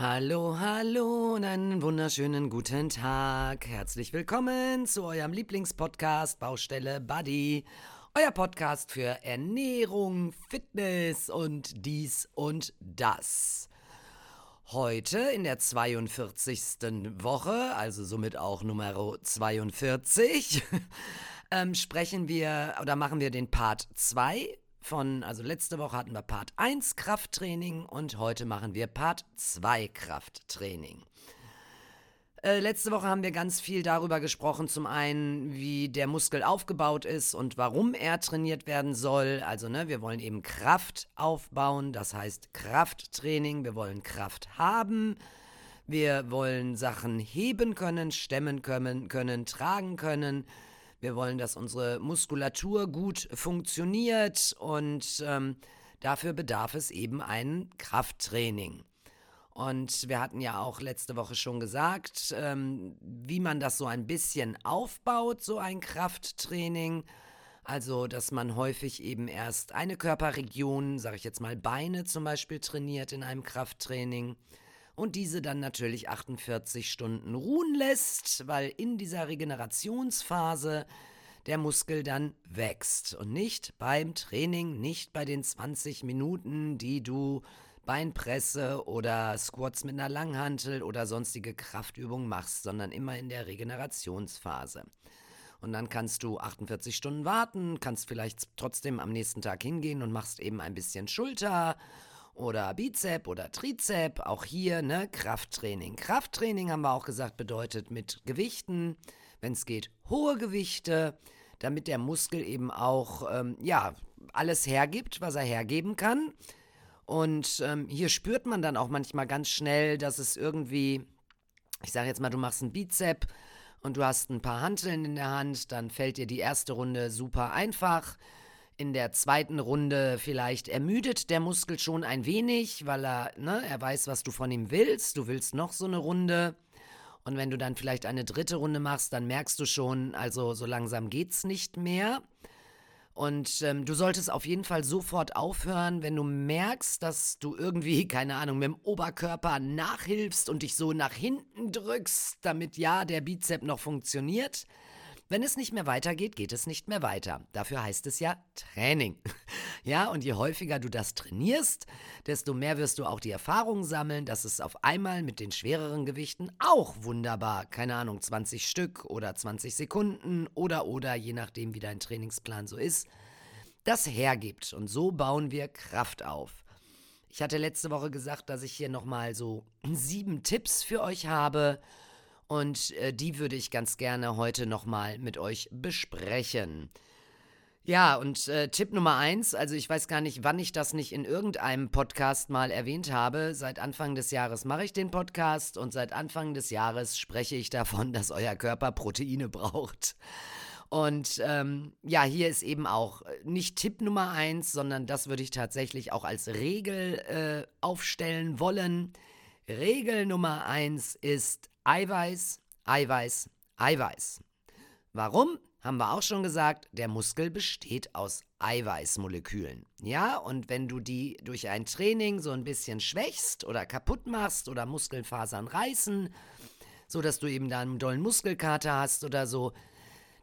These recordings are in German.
Hallo, hallo und einen wunderschönen guten Tag. Herzlich willkommen zu eurem Lieblingspodcast Baustelle Buddy. Euer Podcast für Ernährung, Fitness und dies und das. Heute in der 42. Woche, also somit auch Nummer 42, ähm, sprechen wir oder machen wir den Part 2 von, also letzte Woche hatten wir Part 1 Krafttraining und heute machen wir Part 2 Krafttraining. Äh, letzte Woche haben wir ganz viel darüber gesprochen, zum einen, wie der Muskel aufgebaut ist und warum er trainiert werden soll. Also, ne, wir wollen eben Kraft aufbauen, das heißt Krafttraining, wir wollen Kraft haben. Wir wollen Sachen heben können, stemmen können, können, tragen können. Wir wollen, dass unsere Muskulatur gut funktioniert und ähm, dafür bedarf es eben ein Krafttraining. Und wir hatten ja auch letzte Woche schon gesagt, ähm, wie man das so ein bisschen aufbaut, so ein Krafttraining. Also, dass man häufig eben erst eine Körperregion, sage ich jetzt mal Beine zum Beispiel, trainiert in einem Krafttraining und diese dann natürlich 48 Stunden ruhen lässt, weil in dieser Regenerationsphase der Muskel dann wächst und nicht beim Training, nicht bei den 20 Minuten, die du Beinpresse oder Squats mit einer Langhantel oder sonstige Kraftübungen machst, sondern immer in der Regenerationsphase. Und dann kannst du 48 Stunden warten, kannst vielleicht trotzdem am nächsten Tag hingehen und machst eben ein bisschen Schulter oder Bizep oder Trizep. Auch hier, ne, Krafttraining. Krafttraining haben wir auch gesagt, bedeutet mit Gewichten, wenn es geht, hohe Gewichte, damit der Muskel eben auch, ähm, ja, alles hergibt, was er hergeben kann. Und ähm, hier spürt man dann auch manchmal ganz schnell, dass es irgendwie, ich sage jetzt mal, du machst einen Bizep und du hast ein paar Hanteln in der Hand, dann fällt dir die erste Runde super einfach in der zweiten Runde vielleicht ermüdet der Muskel schon ein wenig, weil er, ne, er weiß, was du von ihm willst. Du willst noch so eine Runde. Und wenn du dann vielleicht eine dritte Runde machst, dann merkst du schon, also so langsam geht's nicht mehr. Und ähm, du solltest auf jeden Fall sofort aufhören, wenn du merkst, dass du irgendwie, keine Ahnung, mit dem Oberkörper nachhilfst und dich so nach hinten drückst, damit ja der Bizep noch funktioniert. Wenn es nicht mehr weitergeht, geht es nicht mehr weiter. Dafür heißt es ja Training. Ja, und je häufiger du das trainierst, desto mehr wirst du auch die Erfahrung sammeln, dass es auf einmal mit den schwereren Gewichten auch wunderbar, keine Ahnung, 20 Stück oder 20 Sekunden oder oder, je nachdem, wie dein Trainingsplan so ist, das hergibt. Und so bauen wir Kraft auf. Ich hatte letzte Woche gesagt, dass ich hier nochmal so sieben Tipps für euch habe, und äh, die würde ich ganz gerne heute nochmal mit euch besprechen. Ja, und äh, Tipp Nummer eins, also ich weiß gar nicht, wann ich das nicht in irgendeinem Podcast mal erwähnt habe. Seit Anfang des Jahres mache ich den Podcast und seit Anfang des Jahres spreche ich davon, dass euer Körper Proteine braucht. Und ähm, ja, hier ist eben auch äh, nicht Tipp Nummer eins, sondern das würde ich tatsächlich auch als Regel äh, aufstellen wollen. Regel Nummer eins ist Eiweiß, Eiweiß, Eiweiß. Warum? Haben wir auch schon gesagt, der Muskel besteht aus Eiweißmolekülen. Ja, und wenn du die durch ein Training so ein bisschen schwächst oder kaputt machst oder Muskelfasern reißen, so dass du eben da einen dollen Muskelkater hast oder so,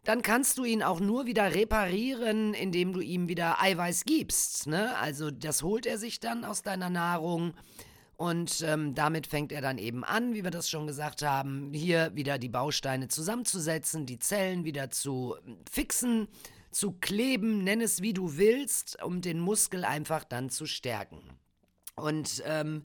dann kannst du ihn auch nur wieder reparieren, indem du ihm wieder Eiweiß gibst. Ne? Also das holt er sich dann aus deiner Nahrung und ähm, damit fängt er dann eben an, wie wir das schon gesagt haben, hier wieder die Bausteine zusammenzusetzen, die Zellen wieder zu fixen, zu kleben, nenn es wie du willst, um den Muskel einfach dann zu stärken. Und ähm,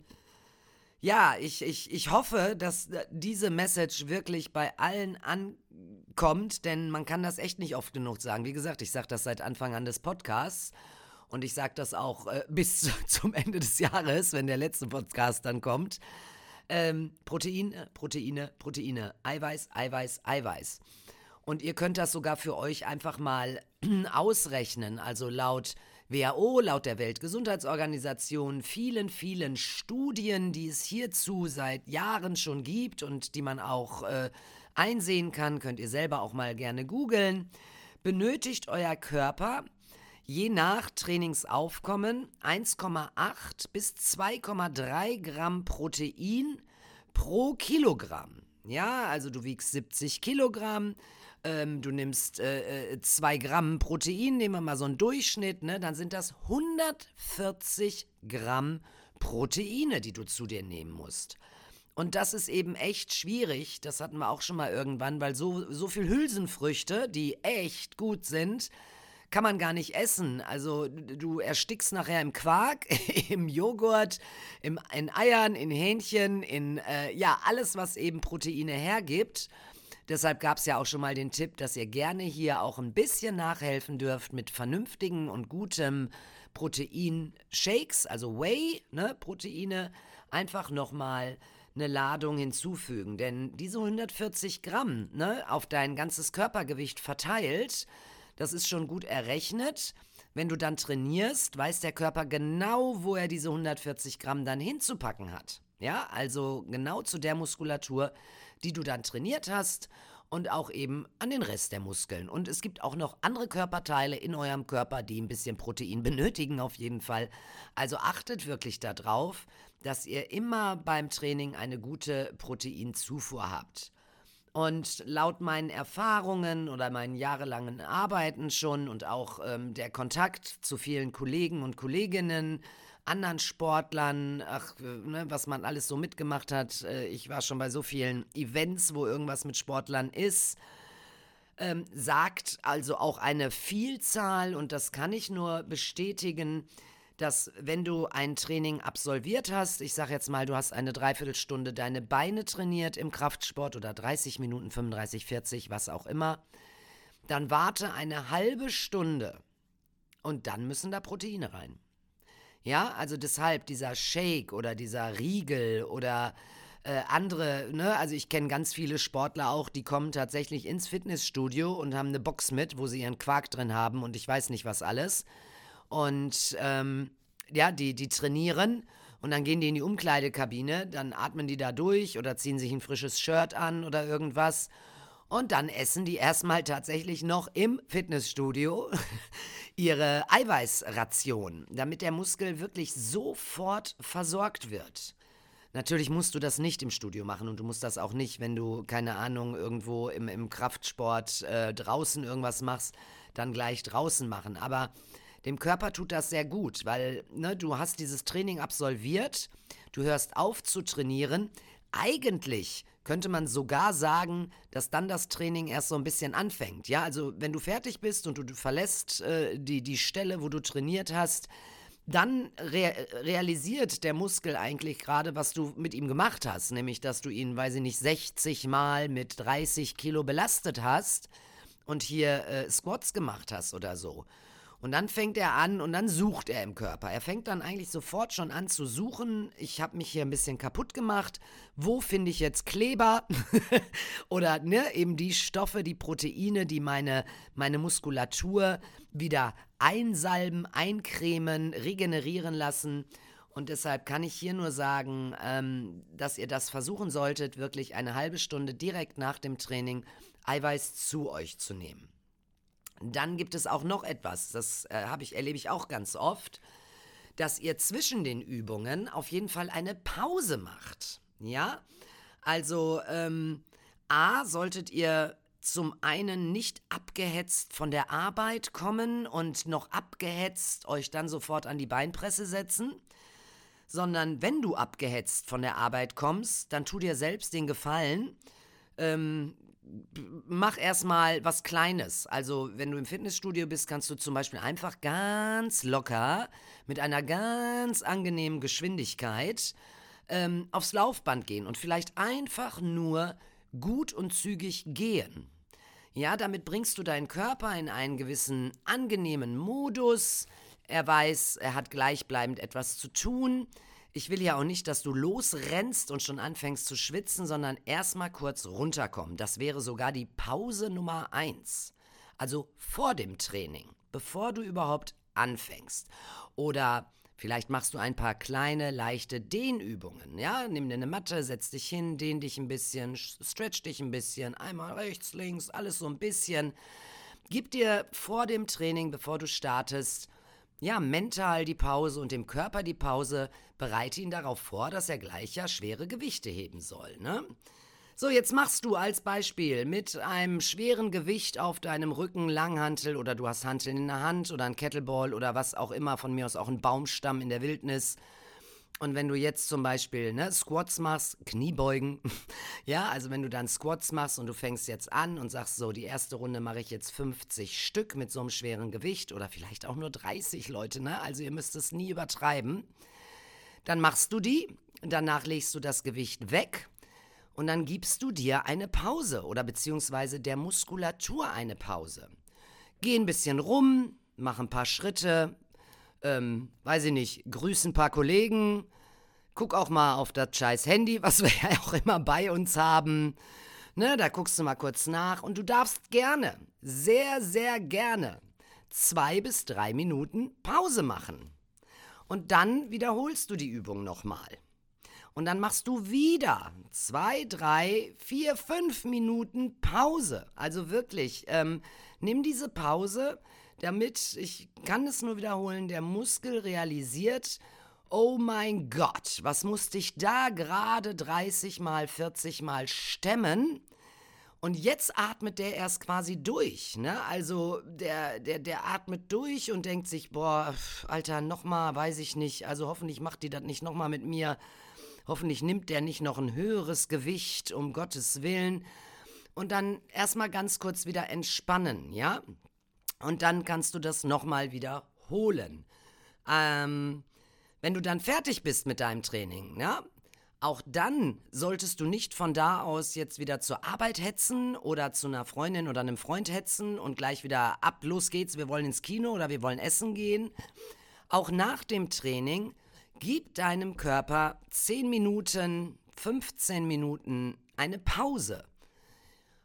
ja, ich, ich, ich hoffe, dass diese Message wirklich bei allen ankommt, denn man kann das echt nicht oft genug sagen. Wie gesagt, ich sage das seit Anfang an des Podcasts und ich sage das auch äh, bis zum Ende des Jahres, wenn der letzte Podcast dann kommt. Ähm, Proteine, Proteine, Proteine, Eiweiß, Eiweiß, Eiweiß. Und ihr könnt das sogar für euch einfach mal ausrechnen. Also laut WHO, laut der Weltgesundheitsorganisation, vielen, vielen Studien, die es hierzu seit Jahren schon gibt und die man auch äh, einsehen kann, könnt ihr selber auch mal gerne googeln, benötigt euer Körper je nach Trainingsaufkommen 1,8 bis 2,3 Gramm Protein pro Kilogramm. Ja, also du wiegst 70 Kilogramm, ähm, du nimmst 2 äh, äh Gramm Protein, nehmen wir mal so einen Durchschnitt, ne, dann sind das 140 Gramm Proteine, die du zu dir nehmen musst. Und das ist eben echt schwierig, das hatten wir auch schon mal irgendwann, weil so, so viel Hülsenfrüchte, die echt gut sind, kann man gar nicht essen. Also du erstickst nachher im Quark, im Joghurt, im, in Eiern, in Hähnchen, in äh, ja, alles, was eben Proteine hergibt. Deshalb gab es ja auch schon mal den Tipp, dass ihr gerne hier auch ein bisschen nachhelfen dürft mit vernünftigen und gutem Protein-Shakes, also Whey, ne, Proteine, einfach nochmal eine Ladung hinzufügen. Denn diese 140 Gramm ne, auf dein ganzes Körpergewicht verteilt, das ist schon gut errechnet. Wenn du dann trainierst, weiß der Körper genau, wo er diese 140 Gramm dann hinzupacken hat. Ja, also genau zu der Muskulatur, die du dann trainiert hast und auch eben an den Rest der Muskeln. Und es gibt auch noch andere Körperteile in eurem Körper, die ein bisschen Protein benötigen, auf jeden Fall. Also achtet wirklich darauf, dass ihr immer beim Training eine gute Proteinzufuhr habt. Und laut meinen Erfahrungen oder meinen jahrelangen Arbeiten schon und auch ähm, der Kontakt zu vielen Kollegen und Kolleginnen, anderen Sportlern, ach, ne, was man alles so mitgemacht hat. Äh, ich war schon bei so vielen Events, wo irgendwas mit Sportlern ist. Ähm, sagt also auch eine Vielzahl, und das kann ich nur bestätigen, dass wenn du ein Training absolviert hast, ich sage jetzt mal, du hast eine Dreiviertelstunde deine Beine trainiert im Kraftsport oder 30 Minuten, 35, 40, was auch immer, dann warte eine halbe Stunde und dann müssen da Proteine rein. Ja, also deshalb dieser Shake oder dieser Riegel oder äh, andere, ne, also ich kenne ganz viele Sportler auch, die kommen tatsächlich ins Fitnessstudio und haben eine Box mit, wo sie ihren Quark drin haben und ich weiß nicht was alles. Und ähm, ja, die, die trainieren und dann gehen die in die Umkleidekabine, dann atmen die da durch oder ziehen sich ein frisches Shirt an oder irgendwas. Und dann essen die erstmal tatsächlich noch im Fitnessstudio ihre Eiweißration, damit der Muskel wirklich sofort versorgt wird. Natürlich musst du das nicht im Studio machen und du musst das auch nicht, wenn du, keine Ahnung, irgendwo im, im Kraftsport äh, draußen irgendwas machst, dann gleich draußen machen. Aber dem Körper tut das sehr gut, weil ne, du hast dieses Training absolviert, du hörst auf zu trainieren. Eigentlich könnte man sogar sagen, dass dann das Training erst so ein bisschen anfängt. Ja, also wenn du fertig bist und du, verlässt äh, die, die Stelle, wo du trainiert hast, dann re realisiert der Muskel eigentlich gerade, was du mit ihm gemacht hast. Nämlich, dass du ihn, weiß ich nicht, 60 Mal mit 30 Kilo belastet hast und hier äh, Squats gemacht hast oder so. Und dann fängt er an und dann sucht er im Körper. Er fängt dann eigentlich sofort schon an zu suchen. Ich habe mich hier ein bisschen kaputt gemacht. Wo finde ich jetzt Kleber? Oder ne, eben die Stoffe, die Proteine, die meine, meine Muskulatur wieder einsalben, eincremen, regenerieren lassen. Und deshalb kann ich hier nur sagen, ähm, dass ihr das versuchen solltet, wirklich eine halbe Stunde direkt nach dem Training Eiweiß zu euch zu nehmen. Dann gibt es auch noch etwas, das äh, ich, erlebe ich auch ganz oft, dass ihr zwischen den Übungen auf jeden Fall eine Pause macht. Ja, also ähm, A, solltet ihr zum einen nicht abgehetzt von der Arbeit kommen und noch abgehetzt euch dann sofort an die Beinpresse setzen, sondern wenn du abgehetzt von der Arbeit kommst, dann tu dir selbst den Gefallen, ähm, mach erstmal was Kleines. Also, wenn du im Fitnessstudio bist, kannst du zum Beispiel einfach ganz locker mit einer ganz angenehmen Geschwindigkeit ähm, aufs Laufband gehen und vielleicht einfach nur gut und zügig gehen. Ja, damit bringst du deinen Körper in einen gewissen angenehmen Modus. Er weiß, er hat gleichbleibend etwas zu tun. Ich will ja auch nicht, dass du losrennst und schon anfängst zu schwitzen, sondern erstmal kurz runterkommen. Das wäre sogar die Pause Nummer eins. Also vor dem Training, bevor du überhaupt anfängst. Oder vielleicht machst du ein paar kleine, leichte Dehnübungen. Ja, nimm dir eine Matte, setz dich hin, dehn dich ein bisschen, stretch dich ein bisschen, einmal rechts, links, alles so ein bisschen. gib dir vor dem Training, bevor du startest, ja, mental die Pause und dem Körper die Pause, bereite ihn darauf vor, dass er gleich ja schwere Gewichte heben soll, ne? So, jetzt machst du als Beispiel mit einem schweren Gewicht auf deinem Rücken Langhantel oder du hast Hanteln in der Hand oder ein Kettleball oder was auch immer, von mir aus auch ein Baumstamm in der Wildnis. Und wenn du jetzt zum Beispiel ne, Squats machst, Kniebeugen, ja, also wenn du dann Squats machst und du fängst jetzt an und sagst so, die erste Runde mache ich jetzt 50 Stück mit so einem schweren Gewicht oder vielleicht auch nur 30 Leute, ne? Also ihr müsst es nie übertreiben. Dann machst du die, danach legst du das Gewicht weg und dann gibst du dir eine Pause oder beziehungsweise der Muskulatur eine Pause. Geh ein bisschen rum, mach ein paar Schritte, ähm, weiß ich nicht, grüß ein paar Kollegen, guck auch mal auf das scheiß Handy, was wir ja auch immer bei uns haben. Ne, da guckst du mal kurz nach und du darfst gerne, sehr, sehr gerne, zwei bis drei Minuten Pause machen. Und dann wiederholst du die Übung nochmal. Und dann machst du wieder zwei, drei, vier, fünf Minuten Pause. Also wirklich, ähm, nimm diese Pause, damit, ich kann es nur wiederholen, der Muskel realisiert, oh mein Gott, was musste ich da gerade 30 mal, 40 mal stemmen? Und jetzt atmet der erst quasi durch, ne? Also der, der, der atmet durch und denkt sich, boah, Alter, nochmal, weiß ich nicht. Also hoffentlich macht die das nicht nochmal mit mir. Hoffentlich nimmt der nicht noch ein höheres Gewicht, um Gottes Willen. Und dann erstmal ganz kurz wieder entspannen, ja? Und dann kannst du das nochmal wiederholen. Ähm, wenn du dann fertig bist mit deinem Training, ja, auch dann solltest du nicht von da aus jetzt wieder zur Arbeit hetzen oder zu einer Freundin oder einem Freund hetzen und gleich wieder ab, los geht's, wir wollen ins Kino oder wir wollen essen gehen. Auch nach dem Training gib deinem Körper 10 Minuten, 15 Minuten eine Pause.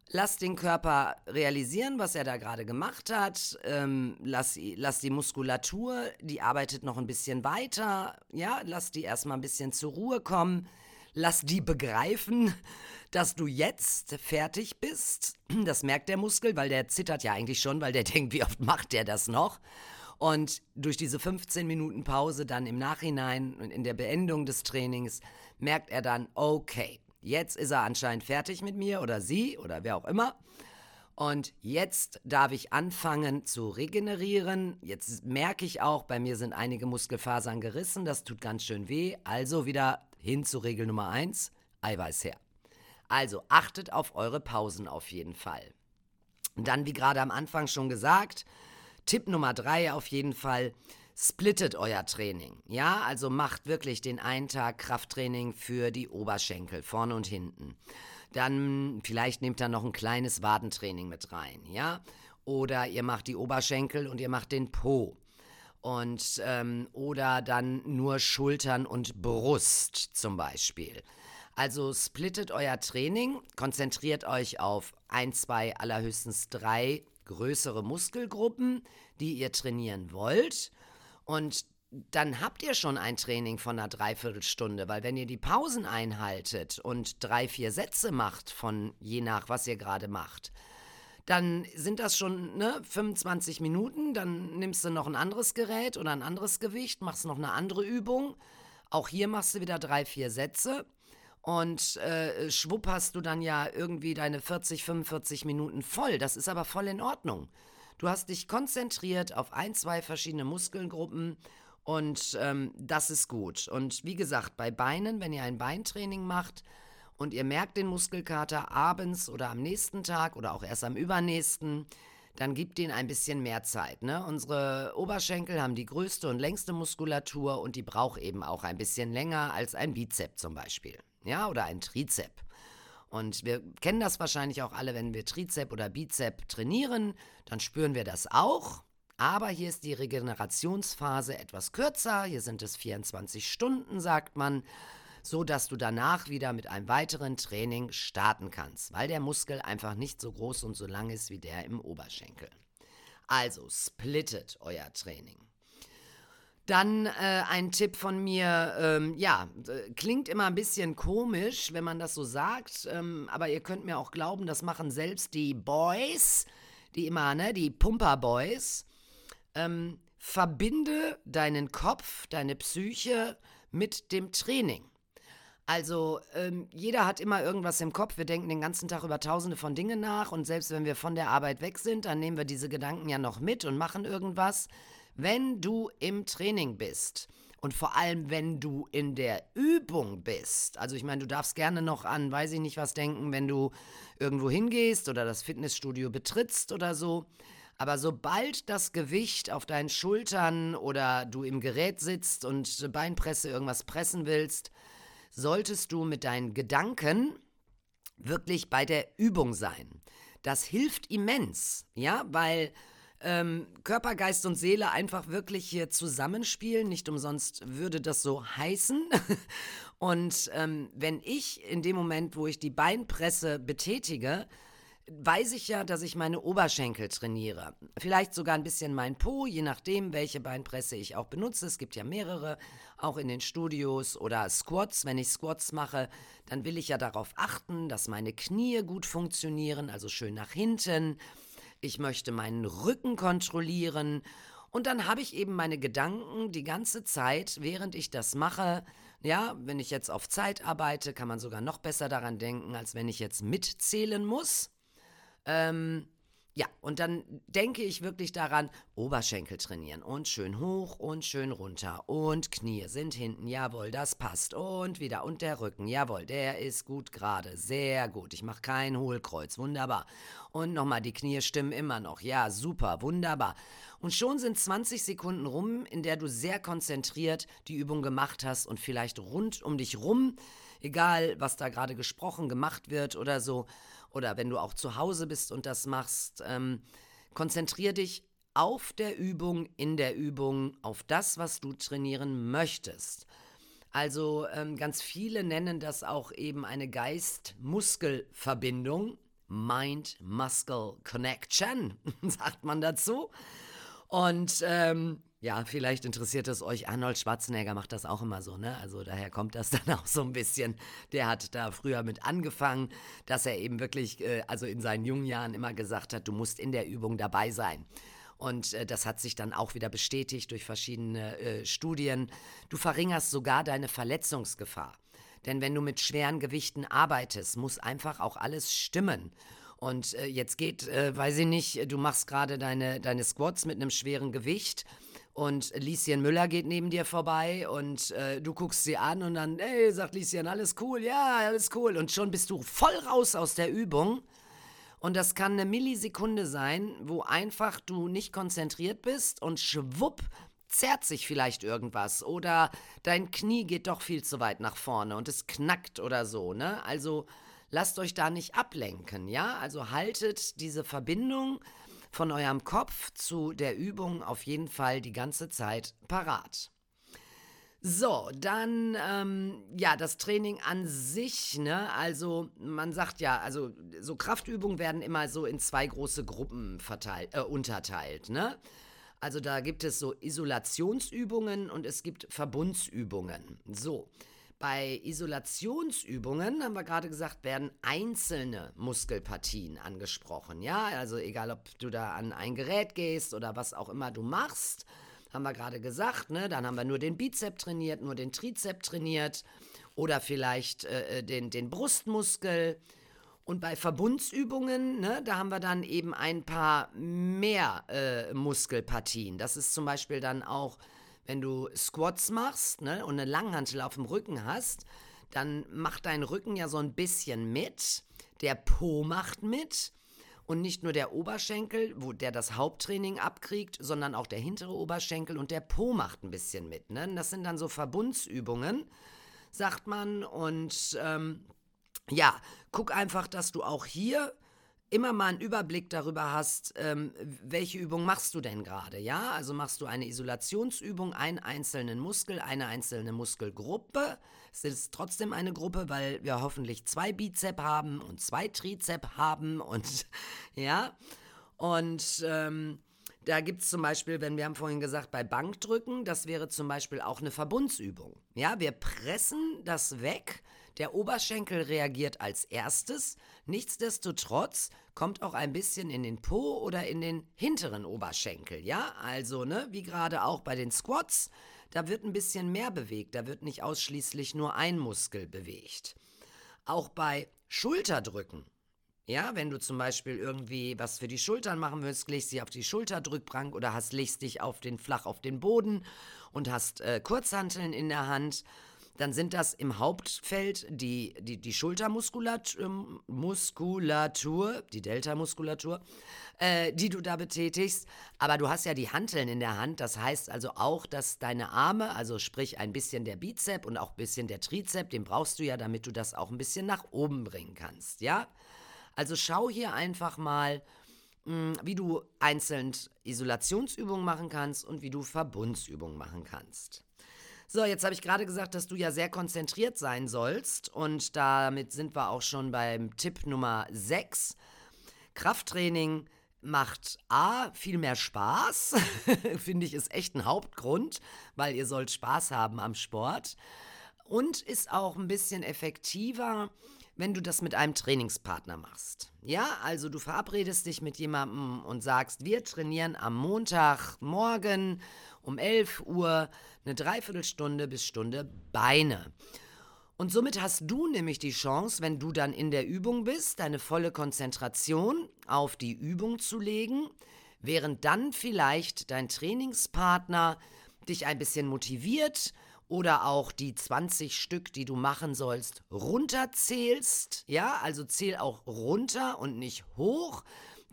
Lass den Körper realisieren, was er da gerade gemacht hat. Ähm, lass, lass die Muskulatur, die arbeitet noch ein bisschen weiter. Ja, lass die erstmal ein bisschen zur Ruhe kommen. Lass die begreifen, dass du jetzt fertig bist. Das merkt der Muskel, weil der zittert ja eigentlich schon, weil der denkt, wie oft macht der das noch? Und durch diese 15 Minuten Pause dann im Nachhinein, in der Beendung des Trainings, merkt er dann, okay, Jetzt ist er anscheinend fertig mit mir oder sie oder wer auch immer. Und jetzt darf ich anfangen zu regenerieren. Jetzt merke ich auch, bei mir sind einige Muskelfasern gerissen. Das tut ganz schön weh. Also wieder hin zu Regel Nummer 1, Eiweiß her. Also achtet auf eure Pausen auf jeden Fall. Und dann, wie gerade am Anfang schon gesagt, Tipp Nummer 3 auf jeden Fall, splittet euer Training. Ja, also macht wirklich den einen Tag Krafttraining für die Oberschenkel, vorne und hinten. Dann vielleicht nehmt ihr noch ein kleines Wadentraining mit rein, ja? Oder ihr macht die Oberschenkel und ihr macht den Po. Und, ähm, oder dann nur Schultern und Brust zum Beispiel. Also splittet euer Training, konzentriert euch auf ein, zwei, allerhöchstens drei größere Muskelgruppen, die ihr trainieren wollt. Und dann habt ihr schon ein Training von einer Dreiviertelstunde, weil wenn ihr die Pausen einhaltet und drei, vier Sätze macht von je nach, was ihr gerade macht, dann sind das schon ne, 25 Minuten, dann nimmst du noch ein anderes Gerät oder ein anderes Gewicht, machst noch eine andere Übung. Auch hier machst du wieder drei, vier Sätze und äh, schwupp hast du dann ja irgendwie deine 40, 45 Minuten voll. Das ist aber voll in Ordnung. Du hast dich konzentriert auf ein, zwei verschiedene Muskelgruppen und ähm, das ist gut. Und wie gesagt, bei Beinen, wenn ihr ein Beintraining macht und ihr merkt den Muskelkater abends oder am nächsten Tag oder auch erst am übernächsten, dann gibt ihnen ein bisschen mehr Zeit. Ne? Unsere Oberschenkel haben die größte und längste Muskulatur und die braucht eben auch ein bisschen länger als ein Bizep zum Beispiel. Ja, oder ein Trizep. Und wir kennen das wahrscheinlich auch alle, wenn wir Trizep oder Bizep trainieren, dann spüren wir das auch. Aber hier ist die Regenerationsphase etwas kürzer. Hier sind es 24 Stunden, sagt man, so dass du danach wieder mit einem weiteren Training starten kannst, weil der Muskel einfach nicht so groß und so lang ist wie der im Oberschenkel. Also splittet euer Training. Dann äh, ein Tipp von mir, ähm, ja, klingt immer ein bisschen komisch, wenn man das so sagt, ähm, aber ihr könnt mir auch glauben, das machen selbst die Boys, die immer, ne, die Pumper-Boys, ähm, verbinde deinen Kopf, deine Psyche mit dem Training. Also ähm, jeder hat immer irgendwas im Kopf. Wir denken den ganzen Tag über tausende von Dingen nach und selbst wenn wir von der Arbeit weg sind, dann nehmen wir diese Gedanken ja noch mit und machen irgendwas. Wenn du im Training bist und vor allem wenn du in der Übung bist, also ich meine, du darfst gerne noch an, weiß ich nicht was denken, wenn du irgendwo hingehst oder das Fitnessstudio betrittst oder so. Aber sobald das Gewicht auf deinen Schultern oder du im Gerät sitzt und Beinpresse irgendwas pressen willst, solltest du mit deinen Gedanken wirklich bei der Übung sein. Das hilft immens, ja, weil ähm, Körper, Geist und Seele einfach wirklich hier zusammenspielen. Nicht umsonst würde das so heißen. Und ähm, wenn ich in dem Moment, wo ich die Beinpresse betätige, weiß ich ja, dass ich meine Oberschenkel trainiere. Vielleicht sogar ein bisschen mein Po, je nachdem, welche Beinpresse ich auch benutze. Es gibt ja mehrere, auch in den Studios oder Squats. Wenn ich Squats mache, dann will ich ja darauf achten, dass meine Knie gut funktionieren, also schön nach hinten. Ich möchte meinen Rücken kontrollieren. Und dann habe ich eben meine Gedanken die ganze Zeit, während ich das mache. Ja, wenn ich jetzt auf Zeit arbeite, kann man sogar noch besser daran denken, als wenn ich jetzt mitzählen muss. Ähm, ja, und dann denke ich wirklich daran, Oberschenkel trainieren und schön hoch und schön runter und Knie sind hinten, jawohl, das passt und wieder und der Rücken, jawohl, der ist gut gerade, sehr gut, ich mache kein Hohlkreuz, wunderbar. Und nochmal, die Knie stimmen immer noch, ja, super, wunderbar. Und schon sind 20 Sekunden rum, in der du sehr konzentriert die Übung gemacht hast und vielleicht rund um dich rum, egal was da gerade gesprochen, gemacht wird oder so, oder wenn du auch zu Hause bist und das machst, ähm, konzentrier dich auf der Übung, in der Übung, auf das, was du trainieren möchtest. Also ähm, ganz viele nennen das auch eben eine Geist-Muskel-Verbindung. Mind-Muscle Connection, sagt man dazu. Und ähm, ja, vielleicht interessiert es euch. Arnold Schwarzenegger macht das auch immer so, ne? Also daher kommt das dann auch so ein bisschen. Der hat da früher mit angefangen, dass er eben wirklich, äh, also in seinen jungen Jahren immer gesagt hat, du musst in der Übung dabei sein. Und äh, das hat sich dann auch wieder bestätigt durch verschiedene äh, Studien. Du verringerst sogar deine Verletzungsgefahr. Denn wenn du mit schweren Gewichten arbeitest, muss einfach auch alles stimmen. Und äh, jetzt geht, äh, weiß ich nicht, du machst gerade deine, deine Squats mit einem schweren Gewicht und Lieschen Müller geht neben dir vorbei und äh, du guckst sie an und dann, ey, sagt Lieschen, alles cool, ja, alles cool. Und schon bist du voll raus aus der Übung. Und das kann eine Millisekunde sein, wo einfach du nicht konzentriert bist und schwupp zerrt sich vielleicht irgendwas oder dein Knie geht doch viel zu weit nach vorne und es knackt oder so, ne? Also lasst euch da nicht ablenken, ja? Also haltet diese Verbindung von eurem Kopf zu der Übung auf jeden Fall die ganze Zeit parat. So, dann, ähm, ja, das Training an sich, ne, also man sagt ja, also so Kraftübungen werden immer so in zwei große Gruppen verteilt, äh, unterteilt, ne. Also da gibt es so Isolationsübungen und es gibt Verbundsübungen. So, bei Isolationsübungen, haben wir gerade gesagt, werden einzelne Muskelpartien angesprochen. Ja, also egal, ob du da an ein Gerät gehst oder was auch immer du machst, haben wir gerade gesagt, ne? Dann haben wir nur den Bizep trainiert, nur den Trizep trainiert oder vielleicht äh, äh, den, den Brustmuskel. Und bei Verbundsübungen, ne, da haben wir dann eben ein paar mehr äh, Muskelpartien. Das ist zum Beispiel dann auch wenn du Squats machst ne, und eine Langhantel auf dem Rücken hast, dann macht dein Rücken ja so ein bisschen mit. Der Po macht mit. Und nicht nur der Oberschenkel, wo der das Haupttraining abkriegt, sondern auch der hintere Oberschenkel und der Po macht ein bisschen mit. Ne? Das sind dann so Verbundsübungen, sagt man. Und ähm, ja, guck einfach, dass du auch hier immer mal einen Überblick darüber hast, ähm, welche Übung machst du denn gerade, ja? Also machst du eine Isolationsübung, einen einzelnen Muskel, eine einzelne Muskelgruppe. Es ist trotzdem eine Gruppe, weil wir hoffentlich zwei Bizep haben und zwei Trizep haben und ja. Und ähm, da gibt es zum Beispiel, wenn wir haben vorhin gesagt, bei Bankdrücken, das wäre zum Beispiel auch eine Verbundsübung. Ja, wir pressen das weg Der Oberschenkel reagiert als erstes. Nichtsdestotrotz kommt auch ein bisschen in den Po oder in den hinteren Oberschenkel. Ja, also, ne, wie gerade auch bei den Squats, da wird ein bisschen mehr bewegt. Da wird nicht ausschließlich nur ein Muskel bewegt. Auch bei Schulterdrücken ja, wenn du zum Beispiel irgendwie was für die Schultern machen willst, legst dich auf die Schulterdrückbank oder hast, legst dich auf den, flach auf den Boden und hast äh, Kurzhanteln in der Hand, dann sind das im Hauptfeld die, die, die Schultermuskulatur, ähm, die Delta-Muskulatur, äh, die du da betätigst. Aber du hast ja die Hanteln in der Hand. Das heißt also auch, dass deine Arme, also sprich ein bisschen der Bizep und auch ein bisschen der Trizep, den brauchst du ja, damit du das auch ein bisschen nach oben bringen kannst. Ja? Also schau hier einfach mal, hm, wie du einzeln Isolationsübungen machen kannst und wie du Verbundsübungen machen kannst. So, jetzt habe ich gerade gesagt, dass du ja sehr konzentriert sein sollst und damit sind wir auch schon beim Tipp Nummer 6. Krafttraining macht A, viel mehr Spaß, finde ich ist echt ein Hauptgrund, weil ihr sollt Spaß haben am Sport und ist auch ein bisschen effektiver, wenn du das mit einem Trainingspartner machst. Ja, also du verabredest dich mit jemandem und sagst, wir trainieren am Montagmorgen um 11 Uhr eine Dreiviertelstunde bis Stunde Beine. Und somit hast du nämlich die Chance, wenn du dann in der Übung bist, deine volle Konzentration auf die Übung zu legen, während dann vielleicht dein Trainingspartner dich ein bisschen motiviert, oder auch die 20 Stück, die du machen sollst, runterzählst. Ja, also zähl auch runter und nicht hoch.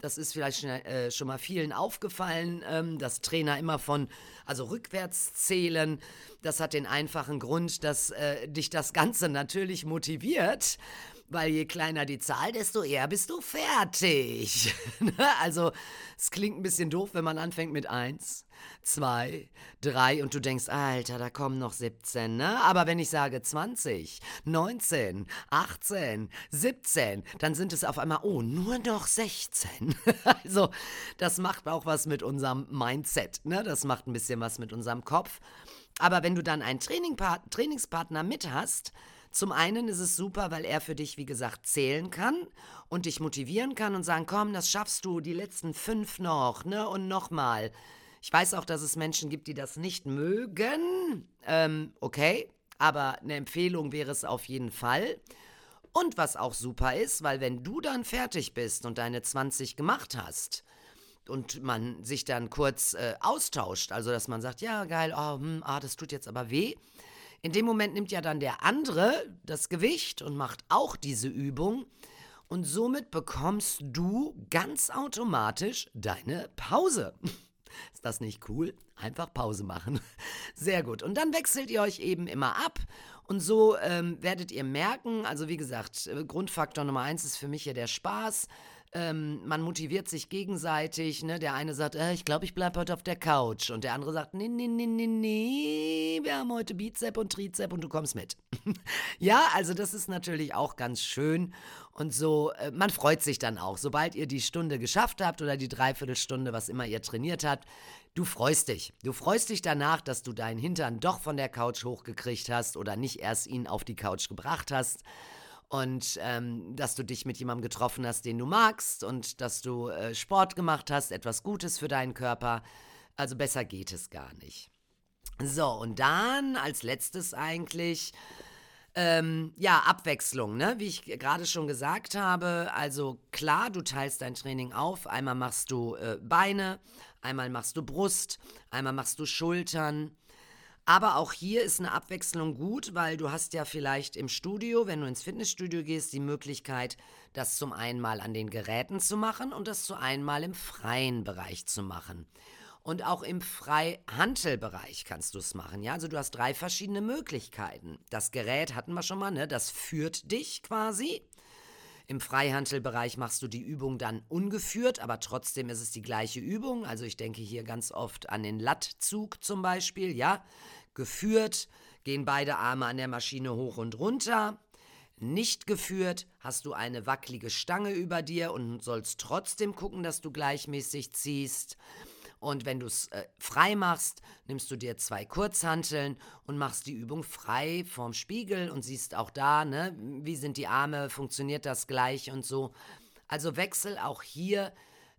Das ist vielleicht schon, äh, schon mal vielen aufgefallen, ähm, dass Trainer immer von, also rückwärts zählen. Das hat den einfachen Grund, dass äh, dich das Ganze natürlich motiviert weil je kleiner die Zahl, desto eher bist du fertig. Ne? also es klingt ein bisschen doof, wenn man anfängt mit 1, 2, 3 und du denkst, Alter, da kommen noch 17, ne? Aber wenn ich sage 20, 19, 18, 17, dann sind es auf einmal, oh, nur noch 16. also das macht auch was mit unserem Mindset, ne? Das macht ein bisschen was mit unserem Kopf. Aber wenn du dann einen Trainingspartner mit hast, zum einen ist es super, weil er für dich, wie gesagt, zählen kann und dich motivieren kann und sagen, komm, das schaffst du, die letzten fünf noch, ne, und nochmal. Ich weiß auch, dass es Menschen gibt, die das nicht mögen. Ähm, okay, aber eine Empfehlung wäre es auf jeden Fall. Und was auch super ist, weil wenn du dann fertig bist und deine 20 gemacht hast, und man sich dann kurz äh, austauscht, also dass man sagt, ja geil, oh, hm, ah, das tut jetzt aber weh, in dem Moment nimmt ja dann der andere das Gewicht und macht auch diese Übung. Und somit bekommst du ganz automatisch deine Pause. Ist das nicht cool? Einfach Pause machen. Sehr gut. Und dann wechselt ihr euch eben immer ab. Und so ähm, werdet ihr merken, also wie gesagt, äh, Grundfaktor Nummer eins ist für mich ja der Spaß ähm, man motiviert sich gegenseitig. Ne? Der eine sagt, äh, ich glaube, ich bleibe heute auf der Couch. Und der andere sagt, nee, nee, nee, nee, nee, wir haben heute Bizep und Trizep und du kommst mit. ja, also das ist natürlich auch ganz schön. Und so, äh, man freut sich dann auch. Sobald ihr die Stunde geschafft habt oder die Dreiviertelstunde, was immer ihr trainiert habt, du freust dich. Du freust dich danach, dass du deinen Hintern doch von der Couch hochgekriegt hast oder nicht erst ihn auf die Couch gebracht hast und ähm, dass du dich mit jemandem getroffen hast, den du magst und dass du äh, Sport gemacht hast, etwas Gutes für deinen Körper. Also besser geht es gar nicht. So, und dann als letztes eigentlich, ähm, ja, Abwechslung, ne? Wie ich gerade schon gesagt habe. Also klar, du teilst dein Training auf. Einmal machst du äh, Beine, einmal machst du Brust, einmal machst du Schultern. Aber auch hier ist eine Abwechslung gut, weil du hast ja vielleicht im Studio, wenn du ins Fitnessstudio gehst, die Möglichkeit, das zum einen mal an den Geräten zu machen und das zu einmal im freien Bereich zu machen. Und auch im Freihantelbereich kannst du es machen. Ja, also du hast drei verschiedene Möglichkeiten. Das Gerät hatten wir schon mal, ne? Das führt dich quasi. Im Freihandelbereich machst du die Übung dann ungeführt, aber trotzdem ist es die gleiche Übung. Also ich denke hier ganz oft an den Lattzug zum Beispiel, ja geführt, gehen beide Arme an der Maschine hoch und runter. Nicht geführt, hast du eine wackelige Stange über dir und sollst trotzdem gucken, dass du gleichmäßig ziehst. Und wenn du es äh, frei machst, nimmst du dir zwei Kurzhanteln und machst die Übung frei vorm Spiegel und siehst auch da, ne, wie sind die Arme, funktioniert das gleich und so. Also wechsel auch hier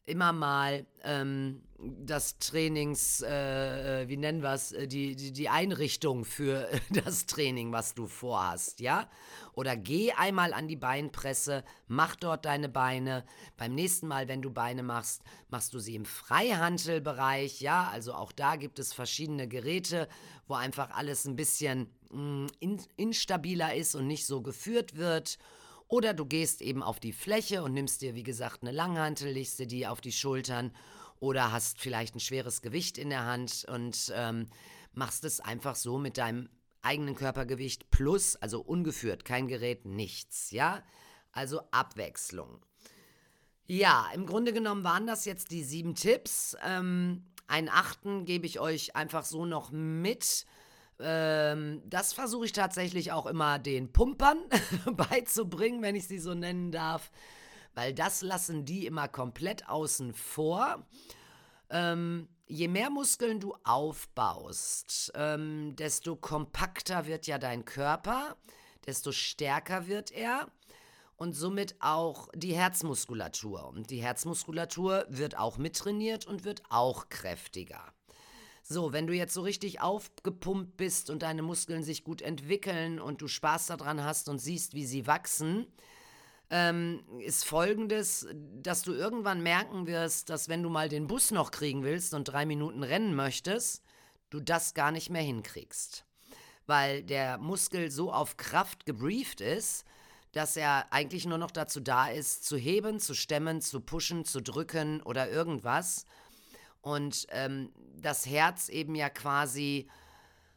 immer mal ähm, das Trainings, äh, äh wie nennen wir es, äh, die, die, die Einrichtung für das Training, was du vorhast, ja? Oder geh einmal an die Beinpresse, mach dort deine Beine. Beim nächsten Mal, wenn du Beine machst, machst du sie im Freihandelbereich, ja? Also auch da gibt es verschiedene Geräte, wo einfach alles ein bisschen mh, mm, in, instabiler ist und nicht so geführt wird. Oder du gehst eben auf die Fläche und nimmst dir, wie gesagt, eine Langhantel, legst dir die auf die Schultern oder hast vielleicht ein schweres Gewicht in der Hand und ähm, machst es einfach so mit deinem eigenen Körpergewicht plus, also ungeführt, kein Gerät, nichts, ja? Also Abwechslung. Ja, im Grunde genommen waren das jetzt die sieben Tipps. Ähm, einen achten gebe ich euch einfach so noch mit. Ähm, das versuche ich tatsächlich auch immer den Pumpern beizubringen, wenn ich sie so nennen darf, weil das lassen die immer komplett außen vor. Ähm, je mehr Muskeln du aufbaust, ähm, desto kompakter wird ja dein Körper, desto stärker wird er und somit auch die Herzmuskulatur. Und die Herzmuskulatur wird auch mittrainiert und wird auch kräftiger. So, wenn du jetzt so richtig aufgepumpt bist und deine Muskeln sich gut entwickeln und du Spaß daran hast und siehst, wie sie wachsen, ähm, ist folgendes, dass du irgendwann merken wirst, dass wenn du mal den Bus noch kriegen willst und drei Minuten rennen möchtest, du das gar nicht mehr hinkriegst. Weil der Muskel so auf Kraft gebrieft ist, dass er eigentlich nur noch dazu da ist, zu heben, zu stemmen, zu pushen, zu drücken oder irgendwas und ähm, das Herz eben ja quasi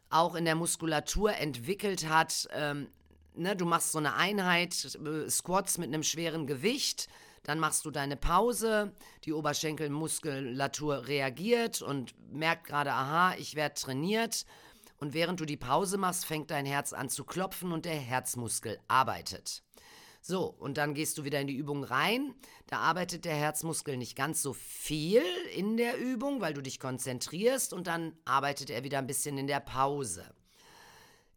auch in der Muskulatur entwickelt hat. Ähm, ne, du machst so eine Einheit, äh, Squats mit einem schweren Gewicht, dann machst du deine Pause, die Oberschenkelmuskulatur reagiert und merkt gerade, aha, ich werde trainiert. Und während du die Pause machst, fängt dein Herz an zu klopfen und der Herzmuskel arbeitet. So, und dann gehst du wieder in die Übung rein. Da arbeitet der Herzmuskel nicht ganz so viel in der Übung, weil du dich konzentrierst und dann arbeitet er wieder ein bisschen in der Pause.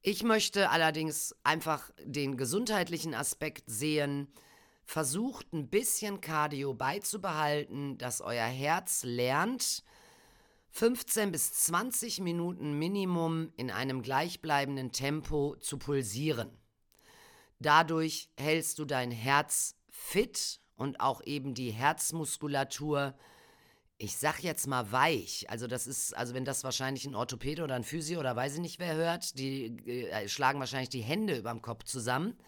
Ich möchte allerdings einfach den gesundheitlichen Aspekt sehen. Versucht ein bisschen Cardio beizubehalten, dass euer Herz lernt, 15 bis 20 Minuten Minimum in einem gleichbleibenden Tempo zu pulsieren. Dadurch hältst du dein Herz fit und auch eben die Herzmuskulatur, ich sag jetzt mal weich. Also das ist, also wenn das wahrscheinlich ein Orthopäde oder ein Physio oder weiß ich nicht wer hört, die äh, schlagen wahrscheinlich die Hände überm Kopf zusammen.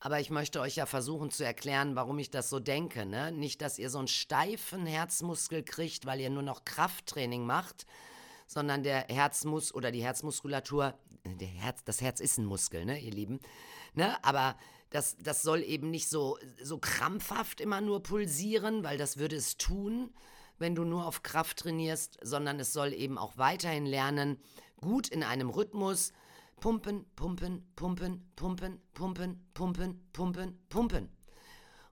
Aber ich möchte euch ja versuchen zu erklären, warum ich das so denke. Ne? Nicht, dass ihr so einen steifen Herzmuskel kriegt, weil ihr nur noch Krafttraining macht, sondern der Herzmus oder die Herzmuskulatur, der Herz, das Herz ist ein Muskel, ne, ihr Lieben Ne? Aber das, das soll eben nicht so, so krampfhaft immer nur pulsieren, weil das würde es tun, wenn du nur auf Kraft trainierst, sondern es soll eben auch weiterhin lernen, gut in einem Rhythmus pumpen, pumpen, pumpen, pumpen, pumpen, pumpen, pumpen, pumpen.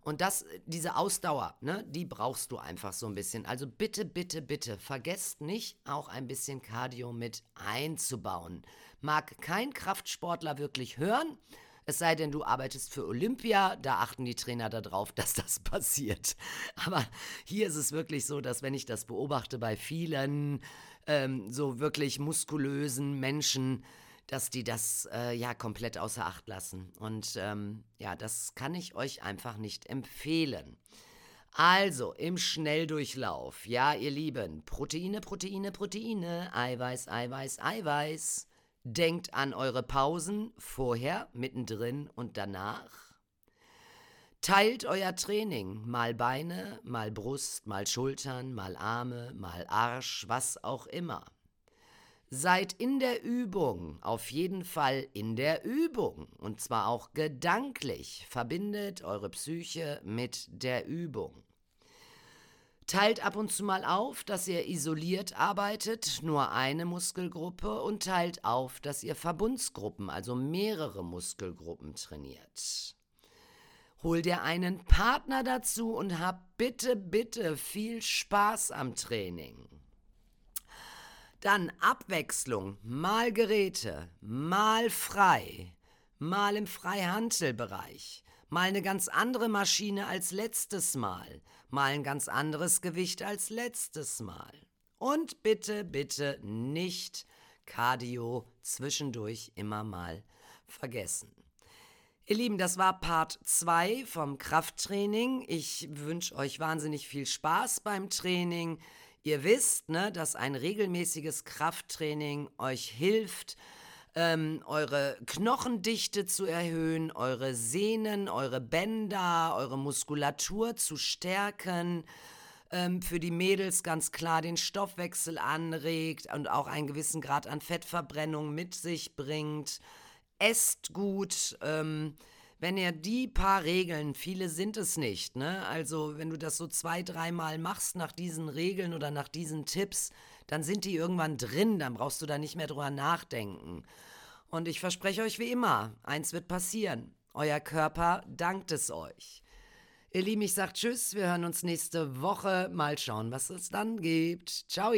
Und das, diese Ausdauer, ne, die brauchst du einfach so ein bisschen. Also bitte, bitte, bitte, vergesst nicht, auch ein bisschen Cardio mit einzubauen. Mag kein Kraftsportler wirklich hören, es sei denn, du arbeitest für Olympia, da achten die Trainer darauf, dass das passiert. Aber hier ist es wirklich so, dass wenn ich das beobachte bei vielen ähm, so wirklich muskulösen Menschen, dass die das äh, ja komplett außer Acht lassen. Und ähm, ja, das kann ich euch einfach nicht empfehlen. Also im Schnelldurchlauf, ja, ihr Lieben, Proteine, Proteine, Proteine, Eiweiß, Eiweiß, Eiweiß. Denkt an eure Pausen vorher, mittendrin und danach. Teilt euer Training, mal Beine, mal Brust, mal Schultern, mal Arme, mal Arsch, was auch immer. Seid in der Übung, auf jeden Fall in der Übung, und zwar auch gedanklich. Verbindet eure Psyche mit der Übung. Teilt ab und zu mal auf, dass ihr isoliert arbeitet, nur eine Muskelgruppe, und teilt auf, dass ihr Verbundsgruppen, also mehrere Muskelgruppen trainiert. Hol dir einen Partner dazu und hab bitte, bitte viel Spaß am Training. Dann Abwechslung, mal Geräte, mal frei, mal im Freihandelbereich, mal eine ganz andere Maschine als letztes Mal, mal ein ganz anderes Gewicht als letztes Mal. Und bitte, bitte nicht Cardio zwischendurch immer mal vergessen. Ihr Lieben, das war Part 2 vom Krafttraining. Ich wünsche euch wahnsinnig viel Spaß beim Training. Ihr wisst, ne, dass ein regelmäßiges Krafttraining euch hilft, ähm, eure Knochendichte zu erhöhen, eure Sehnen, eure Bänder, eure Muskulatur zu stärken. Ähm, für die Mädels ganz klar den Stoffwechsel anregt und auch einen gewissen Grad an Fettverbrennung mit sich bringt esst gut. Ähm, wenn ihr die paar Regeln, viele sind es nicht, ne? Also, wenn du das so zwei, dreimal machst nach diesen Regeln oder nach diesen Tipps, dann sind die irgendwann drin, dann brauchst du da nicht mehr drüber nachdenken. Und ich verspreche euch wie immer, eins wird passieren. Euer Körper dankt es euch. Ihr Lieben, ich sag Tschüss, wir hören uns nächste Woche. Mal schauen, was es dann gibt. Ciao!